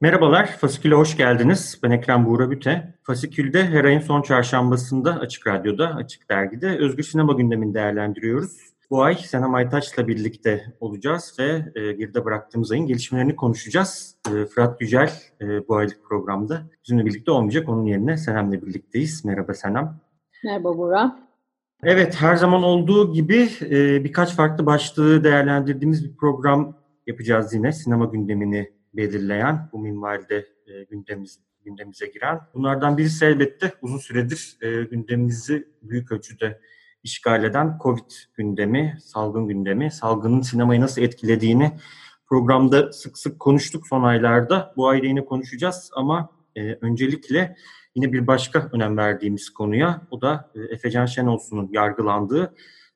Merhabalar, Fasikül'e hoş geldiniz. Ben Ekrem Buğra Büte. Fasikül'de her ayın son çarşambasında Açık Radyo'da, Açık Dergi'de Özgür Sinema gündemini değerlendiriyoruz. Bu ay Senem Aytaç'la birlikte olacağız ve e, geride bıraktığımız ayın gelişmelerini konuşacağız. E, Fırat Yücel e, bu aylık programda bizimle birlikte olmayacak. Onun yerine Senem'le birlikteyiz. Merhaba Senem. Merhaba Buğra. Evet, her zaman olduğu gibi e, birkaç farklı başlığı değerlendirdiğimiz bir program yapacağız yine. Sinema gündemini belirleyen, bu minvalde e, gündemimiz, gündemimize giren. Bunlardan birisi elbette uzun süredir e, gündemimizi büyük ölçüde işgal eden Covid gündemi, salgın gündemi, salgının sinemayı nasıl etkilediğini programda sık sık konuştuk son aylarda. Bu ayda yine konuşacağız ama e, öncelikle yine bir başka önem verdiğimiz konuya, o da e, Efecan Şenolsun'un yargılandığı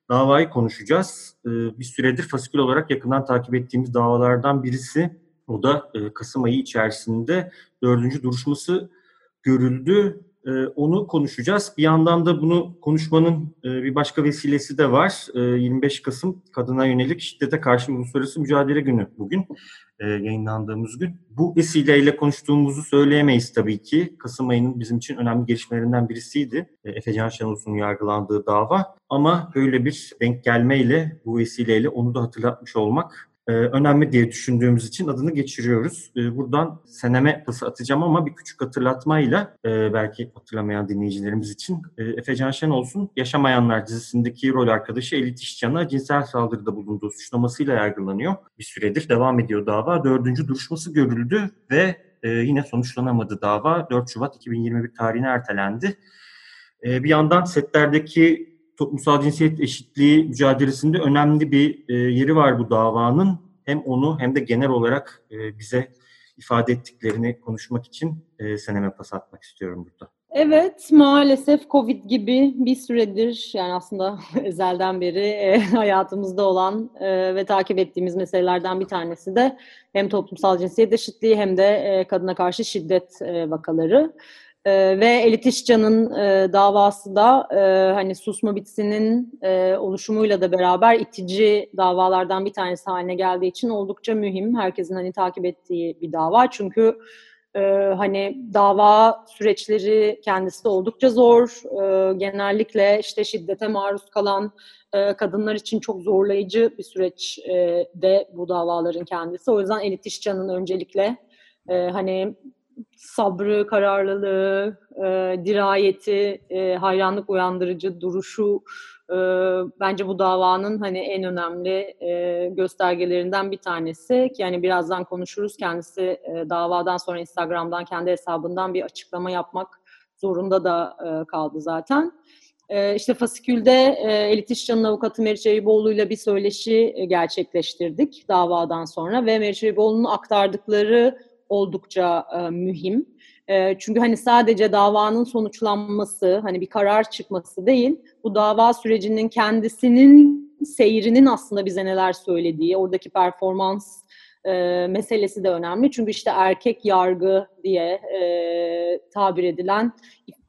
davayı konuşacağız. E, bir süredir fasikül olarak yakından takip ettiğimiz davalardan birisi. O da e, Kasım ayı içerisinde dördüncü duruşması görüldü. E, onu konuşacağız. Bir yandan da bunu konuşmanın e, bir başka vesilesi de var. E, 25 Kasım Kadına Yönelik Şiddete Karşı Uluslararası Mücadele Günü bugün e, yayınlandığımız gün. Bu vesileyle konuştuğumuzu söyleyemeyiz tabii ki. Kasım ayının bizim için önemli gelişmelerinden birisiydi. E, Efecan Şenolsun'un yargılandığı dava. Ama böyle bir denk gelmeyle, bu vesileyle onu da hatırlatmış olmak önemli diye düşündüğümüz için adını geçiriyoruz. E, buradan seneme pası atacağım ama bir küçük hatırlatmayla e, belki hatırlamayan dinleyicilerimiz için e, Efecan Şen olsun Yaşamayanlar dizisindeki rol arkadaşı Elit İşcan'a cinsel saldırıda bulunduğu suçlamasıyla yargılanıyor. Bir süredir devam ediyor dava. Dördüncü duruşması görüldü ve e, yine sonuçlanamadı dava. 4 Şubat 2021 tarihine ertelendi. E, bir yandan setlerdeki toplumsal cinsiyet eşitliği mücadelesinde önemli bir e, yeri var bu davanın. Hem onu hem de genel olarak e, bize ifade ettiklerini konuşmak için e, seneme pas atmak istiyorum burada. Evet, maalesef Covid gibi bir süredir yani aslında ezelden beri e, hayatımızda olan e, ve takip ettiğimiz meselelerden bir tanesi de hem toplumsal cinsiyet eşitliği hem de e, kadına karşı şiddet e, vakaları. E, ve Elit İşcan'ın e, davası da e, hani susma bitsinin e, oluşumuyla da beraber itici davalardan bir tanesi haline geldiği için oldukça mühim. Herkesin hani takip ettiği bir dava. Çünkü e, hani dava süreçleri kendisi de oldukça zor. E, genellikle işte şiddete maruz kalan e, kadınlar için çok zorlayıcı bir süreç e, de bu davaların kendisi. O yüzden Elit İşcan'ın öncelikle e, hani sabrı, kararlılığı, e, dirayeti, e, hayranlık uyandırıcı duruşu e, bence bu davanın hani en önemli e, göstergelerinden bir tanesi. Ki yani birazdan konuşuruz. Kendisi e, davadan sonra Instagram'dan kendi hesabından bir açıklama yapmak zorunda da e, kaldı zaten. E, işte Fasikül'de e, Elit İşcan'ın avukatı Meriç Eyüboğlu'yla bir söyleşi e, gerçekleştirdik davadan sonra ve Meriç Eyüboğlu'nun aktardıkları oldukça e, mühim. E, çünkü hani sadece davanın sonuçlanması, hani bir karar çıkması değil, bu dava sürecinin kendisinin seyrinin aslında bize neler söylediği, oradaki performans e, meselesi de önemli. Çünkü işte erkek yargı diye e, tabir edilen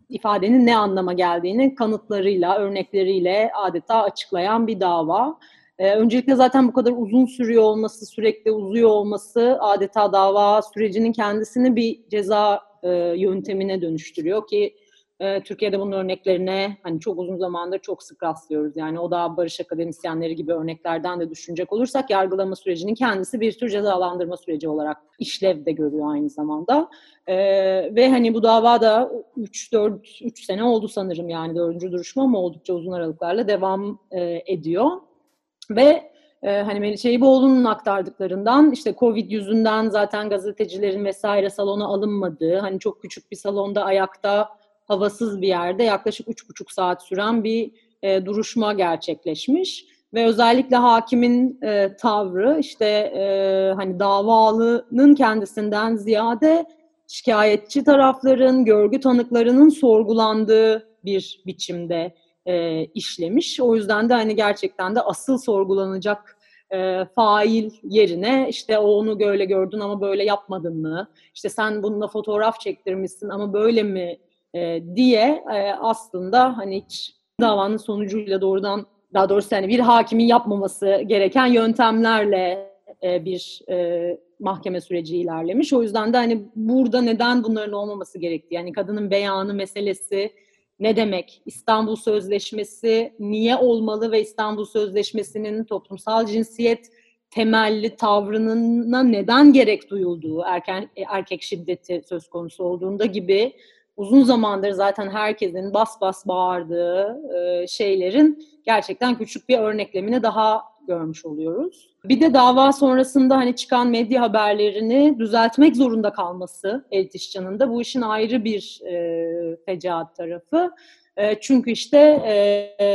ifadenin ne anlama geldiğini kanıtlarıyla, örnekleriyle adeta açıklayan bir dava. Ee, öncelikle zaten bu kadar uzun sürüyor olması, sürekli uzuyor olması adeta dava sürecinin kendisini bir ceza e, yöntemine dönüştürüyor ki e, Türkiye'de bunun örneklerine hani çok uzun zamandır çok sık rastlıyoruz. Yani o da barış akademisyenleri gibi örneklerden de düşünecek olursak yargılama sürecinin kendisi bir tür cezalandırma süreci olarak işlev de görüyor aynı zamanda. E, ve hani bu dava da 3-4 3 sene oldu sanırım yani dördüncü duruşma ama oldukça uzun aralıklarla devam e, ediyor. Ve e, hani Melih Eyüboğlu'nun aktardıklarından işte Covid yüzünden zaten gazetecilerin vesaire salona alınmadığı, hani çok küçük bir salonda ayakta havasız bir yerde yaklaşık üç buçuk saat süren bir e, duruşma gerçekleşmiş. ve özellikle hakimin e, tavrı işte e, hani davalının kendisinden ziyade şikayetçi tarafların, görgü tanıklarının sorgulandığı bir biçimde e, işlemiş. O yüzden de hani gerçekten de asıl sorgulanacak e, fail yerine işte o onu böyle gördün ama böyle yapmadın mı? İşte sen bununla fotoğraf çektirmişsin ama böyle mi e, diye e, aslında hani hiç davanın sonucuyla doğrudan daha doğrusu hani bir hakimin yapmaması gereken yöntemlerle e, bir e, mahkeme süreci ilerlemiş. O yüzden de hani burada neden bunların olmaması gerektiği, yani kadının beyanı meselesi ne demek? İstanbul Sözleşmesi niye olmalı ve İstanbul Sözleşmesi'nin toplumsal cinsiyet temelli tavrına neden gerek duyulduğu, erken, erkek şiddeti söz konusu olduğunda gibi uzun zamandır zaten herkesin bas bas bağırdığı e, şeylerin gerçekten küçük bir örneklemini daha görmüş oluyoruz. Bir de dava sonrasında hani çıkan medya haberlerini düzeltmek zorunda kalması Elit da bu işin ayrı bir e, fecaat tarafı. E, çünkü işte e, e,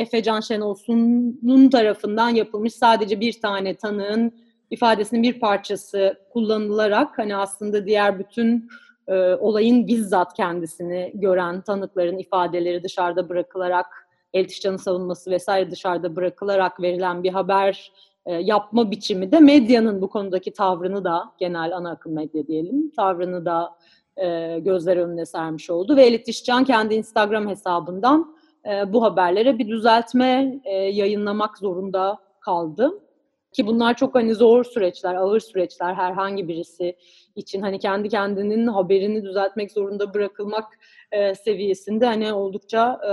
Efe Can Şenolsun'un tarafından yapılmış sadece bir tane tanığın ifadesinin bir parçası kullanılarak hani aslında diğer bütün e, olayın bizzat kendisini gören tanıkların ifadeleri dışarıda bırakılarak Eltişcan'ın savunması vesaire dışarıda bırakılarak verilen bir haber e, yapma biçimi de medyanın bu konudaki tavrını da genel ana akım medya diyelim tavrını da e, gözler önüne sermiş oldu ve Elit İşcan kendi Instagram hesabından e, bu haberlere bir düzeltme e, yayınlamak zorunda kaldı. Ki bunlar çok hani zor süreçler, ağır süreçler herhangi birisi için hani kendi kendinin haberini düzeltmek zorunda bırakılmak e, seviyesinde hani oldukça e,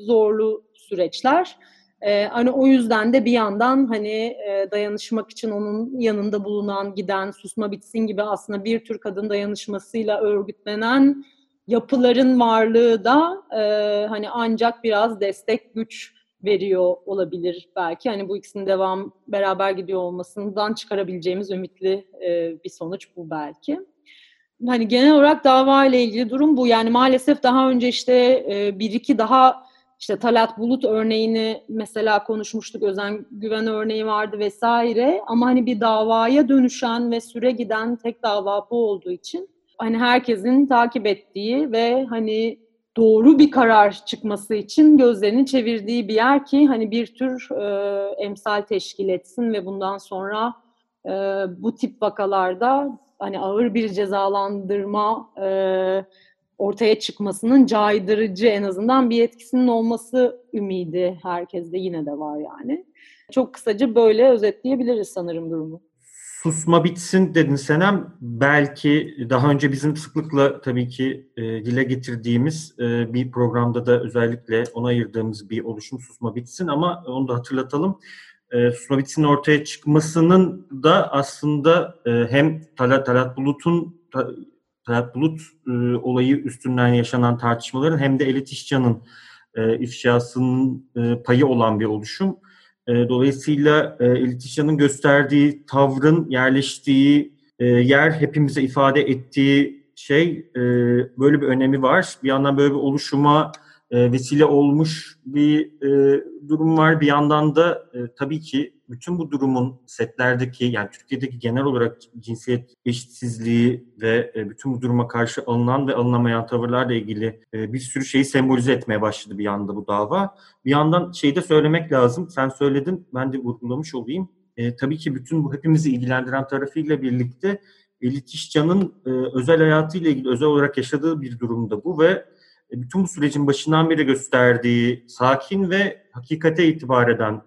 zorlu süreçler. E, hani o yüzden de bir yandan hani e, dayanışmak için onun yanında bulunan, giden, susma bitsin gibi aslında bir tür kadın dayanışmasıyla örgütlenen yapıların varlığı da e, hani ancak biraz destek güç veriyor olabilir belki. Hani bu ikisinin devam beraber gidiyor olmasından çıkarabileceğimiz ümitli e, bir sonuç bu belki. Hani genel olarak dava ile ilgili durum bu. Yani maalesef daha önce işte e, bir iki daha işte Talat Bulut örneğini mesela konuşmuştuk. Özen Güven örneği vardı vesaire. Ama hani bir davaya dönüşen ve süre giden tek dava bu olduğu için hani herkesin takip ettiği ve hani doğru bir karar çıkması için gözlerini çevirdiği bir yer ki hani bir tür e, emsal teşkil etsin ve bundan sonra e, bu tip vakalarda hani ağır bir cezalandırma e, ortaya çıkmasının caydırıcı en azından bir etkisinin olması ümidi herkeste yine de var yani. Çok kısaca böyle özetleyebiliriz sanırım durumu. Susma bitsin dedin Senem. Belki daha önce bizim sıklıkla tabii ki e, dile getirdiğimiz e, bir programda da özellikle ona ayırdığımız bir oluşum Susma bitsin ama onu da hatırlatalım. E, Susma bitsin ortaya çıkmasının da aslında e, hem Talat, Talat Bulut'un ta, Talat Bulut e, olayı üstünden yaşanan tartışmaların hem de Elit İşcan'ın e, ifşasının e, payı olan bir oluşum. E, dolayısıyla e, Elitişyan'ın gösterdiği tavrın yerleştiği e, yer hepimize ifade ettiği şey böyle bir önemi var. Bir yandan böyle bir oluşuma e, vesile olmuş bir e, durum var. Bir yandan da e, tabii ki bütün bu durumun setlerdeki yani Türkiye'deki genel olarak cinsiyet eşitsizliği ve bütün bu duruma karşı alınan ve alınamayan tavırlarla ilgili bir sürü şeyi sembolize etmeye başladı bir yanda bu dava. Bir yandan şeyi de söylemek lazım. Sen söyledin, ben de vurgulamış olayım. E, tabii ki bütün bu hepimizi ilgilendiren tarafıyla birlikte Elit İşcan'ın e, özel hayatıyla ilgili özel olarak yaşadığı bir durumda bu ve bütün bu sürecin başından beri gösterdiği sakin ve hakikate itibar eden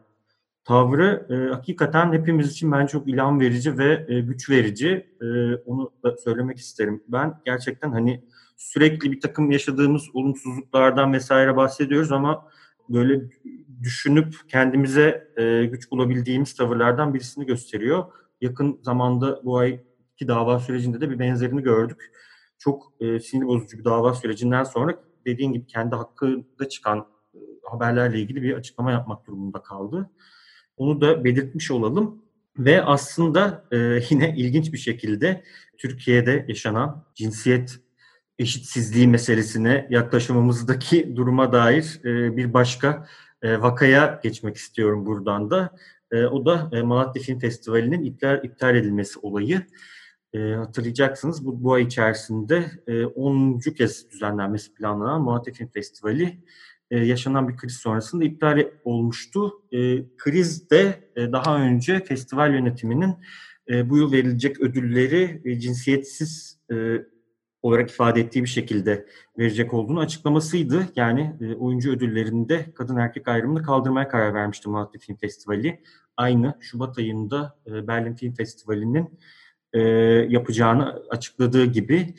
tavrı e, hakikaten hepimiz için bence çok ilham verici ve e, güç verici. E, onu da söylemek isterim. Ben gerçekten hani sürekli bir takım yaşadığımız olumsuzluklardan vesaire bahsediyoruz ama böyle düşünüp kendimize e, güç bulabildiğimiz tavırlardan birisini gösteriyor. Yakın zamanda bu ay ki dava sürecinde de bir benzerini gördük. Çok e, sinir bozucu bir dava sürecinden sonra dediğin gibi kendi hakkında çıkan e, haberlerle ilgili bir açıklama yapmak durumunda kaldı. Onu da belirtmiş olalım. Ve aslında e, yine ilginç bir şekilde Türkiye'de yaşanan cinsiyet eşitsizliği meselesine yaklaşımımızdaki duruma dair e, bir başka vakaya geçmek istiyorum buradan da. O da Malatya Film Festivali'nin iptal, iptal edilmesi olayı. E, hatırlayacaksınız bu, bu ay içerisinde e, 10. kez düzenlenmesi planlanan Malatya Film Festivali e, yaşanan bir kriz sonrasında iptal olmuştu. E, kriz de e, daha önce festival yönetiminin e, bu yıl verilecek ödülleri e, cinsiyetsiz e, olarak ifade ettiği bir şekilde verecek olduğunu açıklamasıydı. Yani e, oyuncu ödüllerinde kadın erkek ayrımını kaldırmaya karar vermişti Malatya Film Festivali. Aynı Şubat ayında e, Berlin Film Festivali'nin e, yapacağını açıkladığı gibi.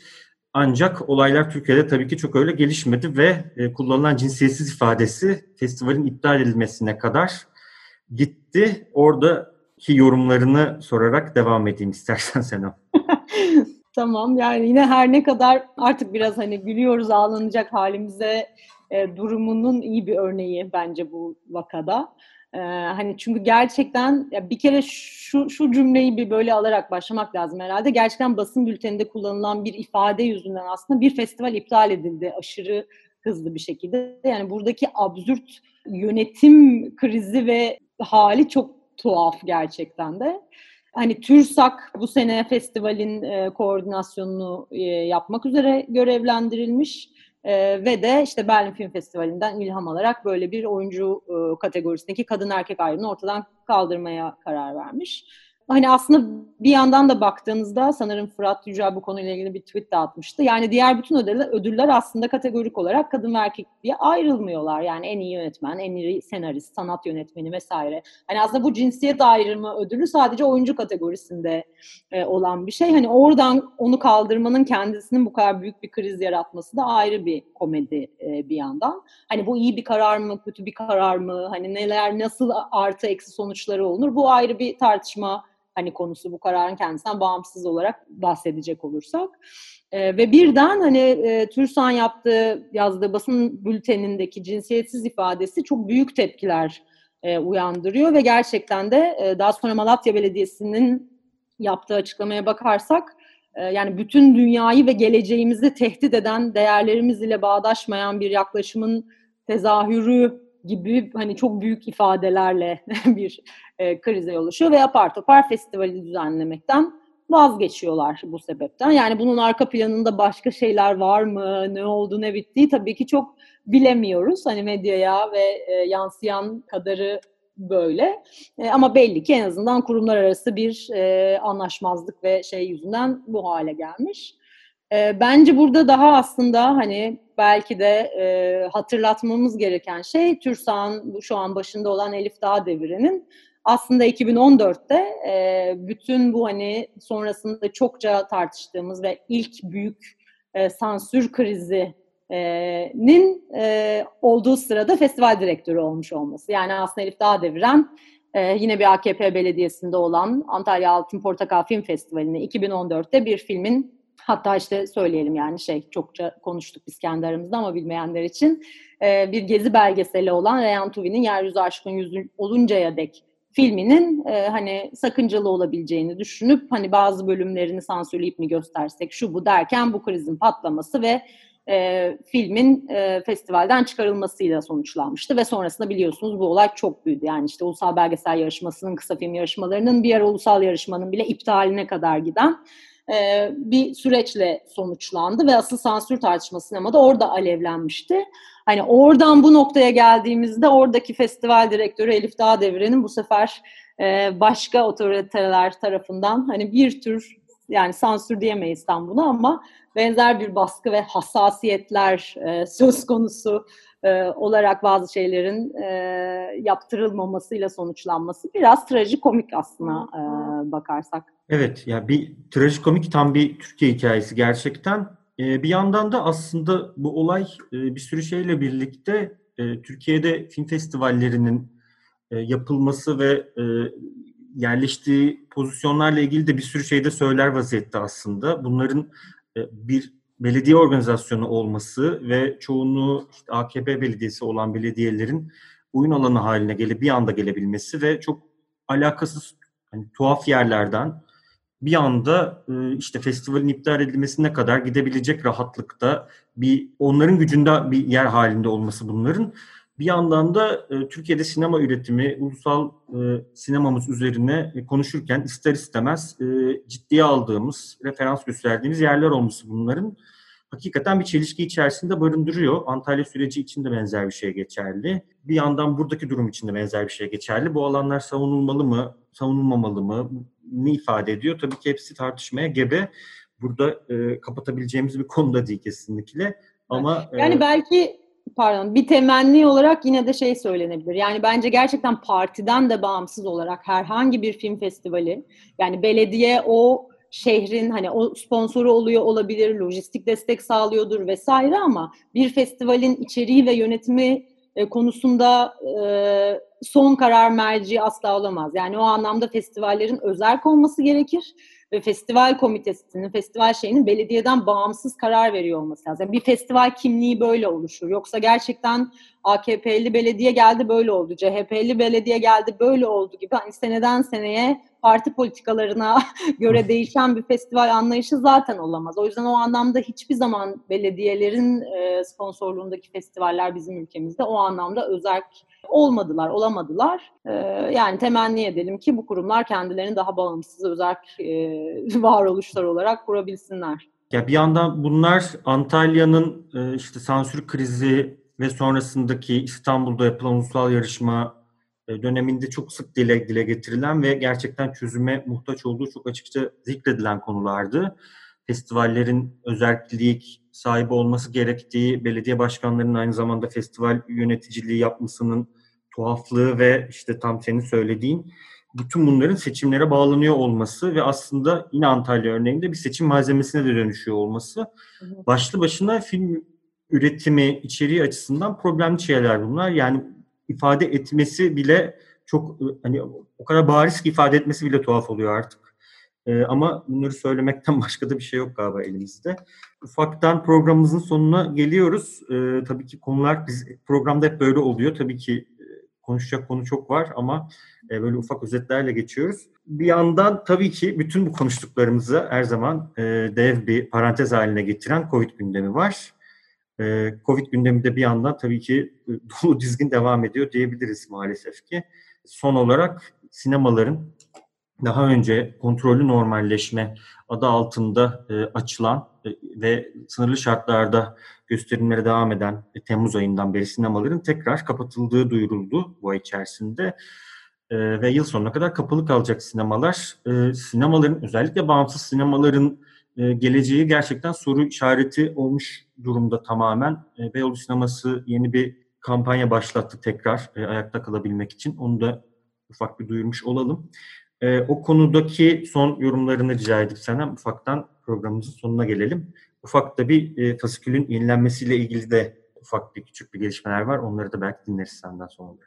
Ancak olaylar Türkiye'de tabii ki çok öyle gelişmedi ve e, kullanılan cinsiyetsiz ifadesi festivalin iptal edilmesine kadar gitti. Oradaki yorumlarını sorarak devam edeyim istersen Senem. Tamam yani yine her ne kadar artık biraz hani gülüyoruz ağlanacak halimize e, durumunun iyi bir örneği bence bu vakada. E, hani çünkü gerçekten ya bir kere şu şu cümleyi bir böyle alarak başlamak lazım herhalde. Gerçekten basın bülteninde kullanılan bir ifade yüzünden aslında bir festival iptal edildi aşırı hızlı bir şekilde. Yani buradaki absürt yönetim krizi ve hali çok tuhaf gerçekten de. Hani TÜRSAK bu sene festivalin e, koordinasyonunu e, yapmak üzere görevlendirilmiş e, ve de işte Berlin Film Festivali'nden ilham alarak böyle bir oyuncu e, kategorisindeki kadın erkek ayrımını ortadan kaldırmaya karar vermiş. Hani aslında bir yandan da baktığınızda sanırım Fırat Yücel bu konuyla ilgili bir tweet de atmıştı. Yani diğer bütün ödüller, ödüller aslında kategorik olarak kadın ve erkek diye ayrılmıyorlar. Yani en iyi yönetmen, en iyi senarist, sanat yönetmeni vesaire. Hani aslında bu cinsiyet ayrımı ödülü sadece oyuncu kategorisinde e, olan bir şey. Hani oradan onu kaldırmanın kendisinin bu kadar büyük bir kriz yaratması da ayrı bir komedi e, bir yandan. Hani bu iyi bir karar mı, kötü bir karar mı? Hani neler, nasıl artı eksi sonuçları olunur? Bu ayrı bir tartışma hani konusu bu kararın kendisinden bağımsız olarak bahsedecek olursak. E, ve birden hani e, TÜRSAN yaptığı, yazdığı basın bültenindeki cinsiyetsiz ifadesi çok büyük tepkiler e, uyandırıyor ve gerçekten de e, daha sonra Malatya Belediyesi'nin yaptığı açıklamaya bakarsak e, yani bütün dünyayı ve geleceğimizi tehdit eden, değerlerimiz ile bağdaşmayan bir yaklaşımın tezahürü gibi hani çok büyük ifadelerle bir e, krize yol açıyor ve apar topar festivali düzenlemekten vazgeçiyorlar bu sebepten. Yani bunun arka planında başka şeyler var mı, ne oldu, ne bittiği tabii ki çok bilemiyoruz. Hani medyaya ve e, yansıyan kadarı böyle. E, ama belli ki en azından kurumlar arası bir e, anlaşmazlık ve şey yüzünden bu hale gelmiş. E, bence burada daha aslında hani belki de e, hatırlatmamız gereken şey TÜRSA'nın şu an başında olan Elif Dağ Devri'nin aslında 2014'te e, bütün bu hani sonrasında çokça tartıştığımız ve ilk büyük e, sansür krizinin e, olduğu sırada festival direktörü olmuş olması. Yani aslında Elif Dağ Deviren e, yine bir AKP belediyesinde olan Antalya Altın Portakal Film Festivali'ne 2014'te bir filmin Hatta işte söyleyelim yani şey çokça konuştuk biz kendi aramızda ama bilmeyenler için e, bir gezi belgeseli olan Reyhan Tuvi'nin Yeryüzü Aşkın Yüzü oluncaya dek filminin e, hani sakıncalı olabileceğini düşünüp hani bazı bölümlerini sansürleyip mi göstersek şu bu derken bu krizin patlaması ve e, filmin e, festivalden çıkarılmasıyla sonuçlanmıştı ve sonrasında biliyorsunuz bu olay çok büyüdü. Yani işte ulusal belgesel yarışmasının, kısa film yarışmalarının bir ara ulusal yarışmanın bile iptaline kadar giden e, bir süreçle sonuçlandı ve asıl sansür tartışması sinemada orada alevlenmişti. Hani oradan bu noktaya geldiğimizde oradaki festival direktörü Elif Dağdeviren'in bu sefer e, başka otoriteler tarafından hani bir tür yani sansür diyemeyiz tam bunu ama benzer bir baskı ve hassasiyetler e, söz konusu e, olarak bazı şeylerin e, yaptırılmamasıyla sonuçlanması biraz trajikomik aslında e, bakarsak. Evet, ya bir trajikomik tam bir Türkiye hikayesi gerçekten. E, bir yandan da aslında bu olay e, bir sürü şeyle birlikte e, Türkiye'de film festivallerinin e, yapılması ve e, yerleştiği pozisyonlarla ilgili de bir sürü şeyde söyler vaziyette aslında. Bunların e, bir belediye organizasyonu olması ve çoğunluğu işte AKP belediyesi olan belediyelerin oyun alanı haline gelip bir anda gelebilmesi ve çok alakasız hani tuhaf yerlerden bir anda e, işte festivalin iptal edilmesine kadar gidebilecek rahatlıkta bir onların gücünde bir yer halinde olması bunların Bir yandan da e, Türkiye'de sinema üretimi, ulusal e, sinemamız üzerine e, konuşurken ister istemez e, ciddiye aldığımız, referans gösterdiğimiz yerler olması bunların hakikaten bir çelişki içerisinde barındırıyor. Antalya süreci için de benzer bir şey geçerli. Bir yandan buradaki durum için de benzer bir şey geçerli. Bu alanlar savunulmalı mı, savunulmamalı mı, ne ifade ediyor? Tabii ki hepsi tartışmaya gebe. Burada e, kapatabileceğimiz bir konu da değil kesinlikle. Ama yani e, belki pardon bir temenni olarak yine de şey söylenebilir. Yani bence gerçekten partiden de bağımsız olarak herhangi bir film festivali yani belediye o şehrin hani o sponsoru oluyor olabilir, lojistik destek sağlıyordur vesaire ama bir festivalin içeriği ve yönetimi e, konusunda e, son karar merci asla olamaz. Yani o anlamda festivallerin özel olması gerekir ve festival komitesinin, festival şeyinin belediyeden bağımsız karar veriyor olması lazım. Yani bir festival kimliği böyle oluşur. Yoksa gerçekten AKP'li belediye geldi böyle oldu, CHP'li belediye geldi böyle oldu gibi hani seneden seneye parti politikalarına göre değişen bir festival anlayışı zaten olamaz. O yüzden o anlamda hiçbir zaman belediyelerin e, sponsorluğundaki festivaller bizim ülkemizde o anlamda özel olmadılar, olamadılar. E, yani temenni edelim ki bu kurumlar kendilerini daha bağımsız, özel e, varoluşlar olarak kurabilsinler. Ya bir yandan bunlar Antalya'nın işte sansür krizi ve sonrasındaki İstanbul'da yapılan ulusal yarışma döneminde çok sık dile, dile getirilen ve gerçekten çözüme muhtaç olduğu çok açıkça zikredilen konulardı. Festivallerin özellik sahibi olması gerektiği, belediye başkanlarının aynı zamanda festival yöneticiliği yapmasının tuhaflığı ve işte tam senin söylediğin bütün bunların seçimlere bağlanıyor olması ve aslında yine Antalya örneğinde bir seçim malzemesine de dönüşüyor olması başlı başına film üretimi, içeriği açısından problemli şeyler bunlar. Yani ifade etmesi bile çok e, hani o kadar bariz ki ifade etmesi bile tuhaf oluyor artık. Ee, ama bunları söylemekten başka da bir şey yok galiba elimizde. Ufaktan programımızın sonuna geliyoruz. Ee, tabii ki konular biz programda hep böyle oluyor. Tabii ki e, konuşacak konu çok var ama e, böyle ufak özetlerle geçiyoruz. Bir yandan tabii ki bütün bu konuştuklarımızı her zaman e, dev bir parantez haline getiren Covid gündemi var. Ee, Covid gündemi de bir yandan tabii ki e, dolu dizgin devam ediyor diyebiliriz maalesef ki. Son olarak sinemaların daha önce kontrollü normalleşme adı altında e, açılan e, ve sınırlı şartlarda gösterimlere devam eden e, Temmuz ayından beri sinemaların tekrar kapatıldığı duyuruldu bu ay içerisinde. E, ve yıl sonuna kadar kapalı kalacak sinemalar. E, sinemaların özellikle bağımsız sinemaların e, geleceği gerçekten soru işareti olmuş durumda tamamen. E, Beyoğlu Sineması yeni bir kampanya başlattı tekrar e, ayakta kalabilmek için. Onu da ufak bir duyurmuş olalım. E, o konudaki son yorumlarını rica edip senden ufaktan programımızın sonuna gelelim. Ufak da bir e, fasikülün yenilenmesiyle ilgili de ufak bir küçük bir gelişmeler var. Onları da belki dinleriz senden sonra.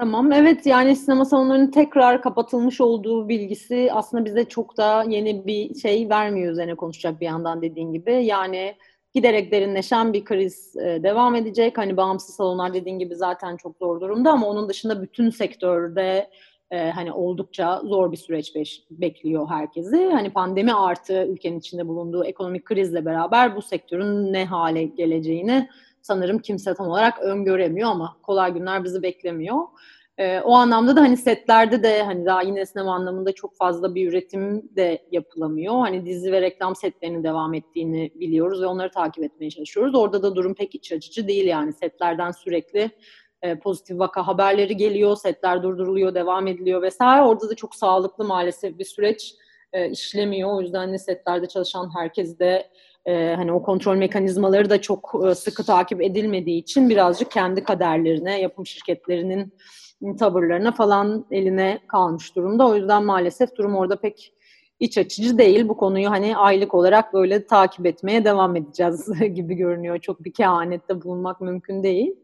Tamam, evet yani sinema salonlarının tekrar kapatılmış olduğu bilgisi aslında bize çok da yeni bir şey vermiyor üzerine konuşacak bir yandan dediğin gibi. Yani giderek derinleşen bir kriz e, devam edecek. Hani bağımsız salonlar dediğin gibi zaten çok zor durumda ama onun dışında bütün sektörde e, hani oldukça zor bir süreç bekliyor herkesi. Hani pandemi artı ülkenin içinde bulunduğu ekonomik krizle beraber bu sektörün ne hale geleceğini sanırım kimse tam olarak öngöremiyor ama kolay günler bizi beklemiyor. E, o anlamda da hani setlerde de hani daha yine sinema anlamında çok fazla bir üretim de yapılamıyor. Hani dizi ve reklam setlerinin devam ettiğini biliyoruz ve onları takip etmeye çalışıyoruz. Orada da durum pek iç açıcı değil yani setlerden sürekli e, pozitif vaka haberleri geliyor, setler durduruluyor, devam ediliyor vesaire. Orada da çok sağlıklı maalesef bir süreç e, işlemiyor. O yüzden de setlerde çalışan herkes de e, hani o kontrol mekanizmaları da çok e, sıkı takip edilmediği için birazcık kendi kaderlerine, yapım şirketlerinin tavırlarına falan eline kalmış durumda. O yüzden maalesef durum orada pek iç açıcı değil. Bu konuyu hani aylık olarak böyle takip etmeye devam edeceğiz gibi görünüyor. Çok bir kehanette bulunmak mümkün değil.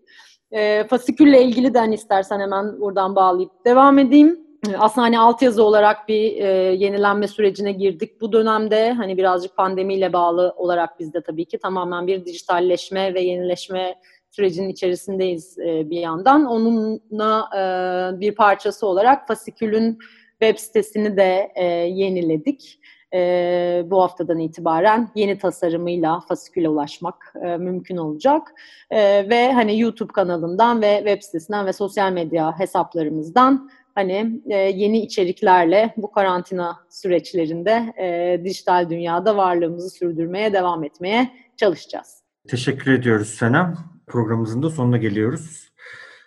E, fasikülle ilgili de hani istersen hemen buradan bağlayıp devam edeyim. Aslında hani altyazı olarak bir e, yenilenme sürecine girdik. Bu dönemde hani birazcık pandemiyle bağlı olarak biz de tabii ki tamamen bir dijitalleşme ve yenileşme sürecinin içerisindeyiz e, bir yandan. Onunla e, bir parçası olarak fasikülün web sitesini de e, yeniledik. E, bu haftadan itibaren yeni tasarımıyla fasiküle ulaşmak e, mümkün olacak. E, ve hani YouTube kanalından ve web sitesinden ve sosyal medya hesaplarımızdan hani e, yeni içeriklerle bu karantina süreçlerinde e, dijital dünyada varlığımızı sürdürmeye devam etmeye çalışacağız. Teşekkür ediyoruz Senem. Programımızın da sonuna geliyoruz.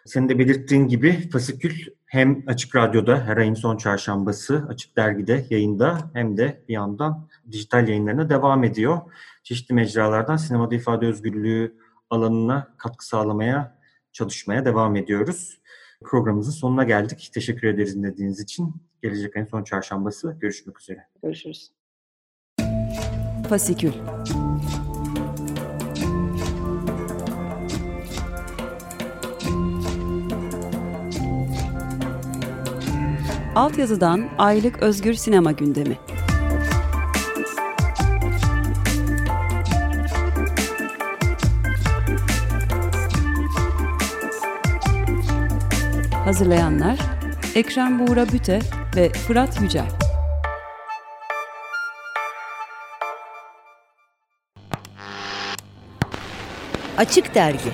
Senin de belirttiğin gibi Fasikül hem Açık Radyo'da her ayın son çarşambası Açık Dergi'de yayında hem de bir yandan dijital yayınlarına devam ediyor. Çeşitli mecralardan sinemada ifade özgürlüğü alanına katkı sağlamaya çalışmaya devam ediyoruz. Programımızın sonuna geldik. Teşekkür ederiz dinlediğiniz için. Gelecek ayın son çarşambası görüşmek üzere. Görüşürüz. Fasikül Altyazıdan aylık özgür sinema gündemi. Hazırlayanlar Ekrem Buğra Büte ve Fırat Yücel. Açık Dergi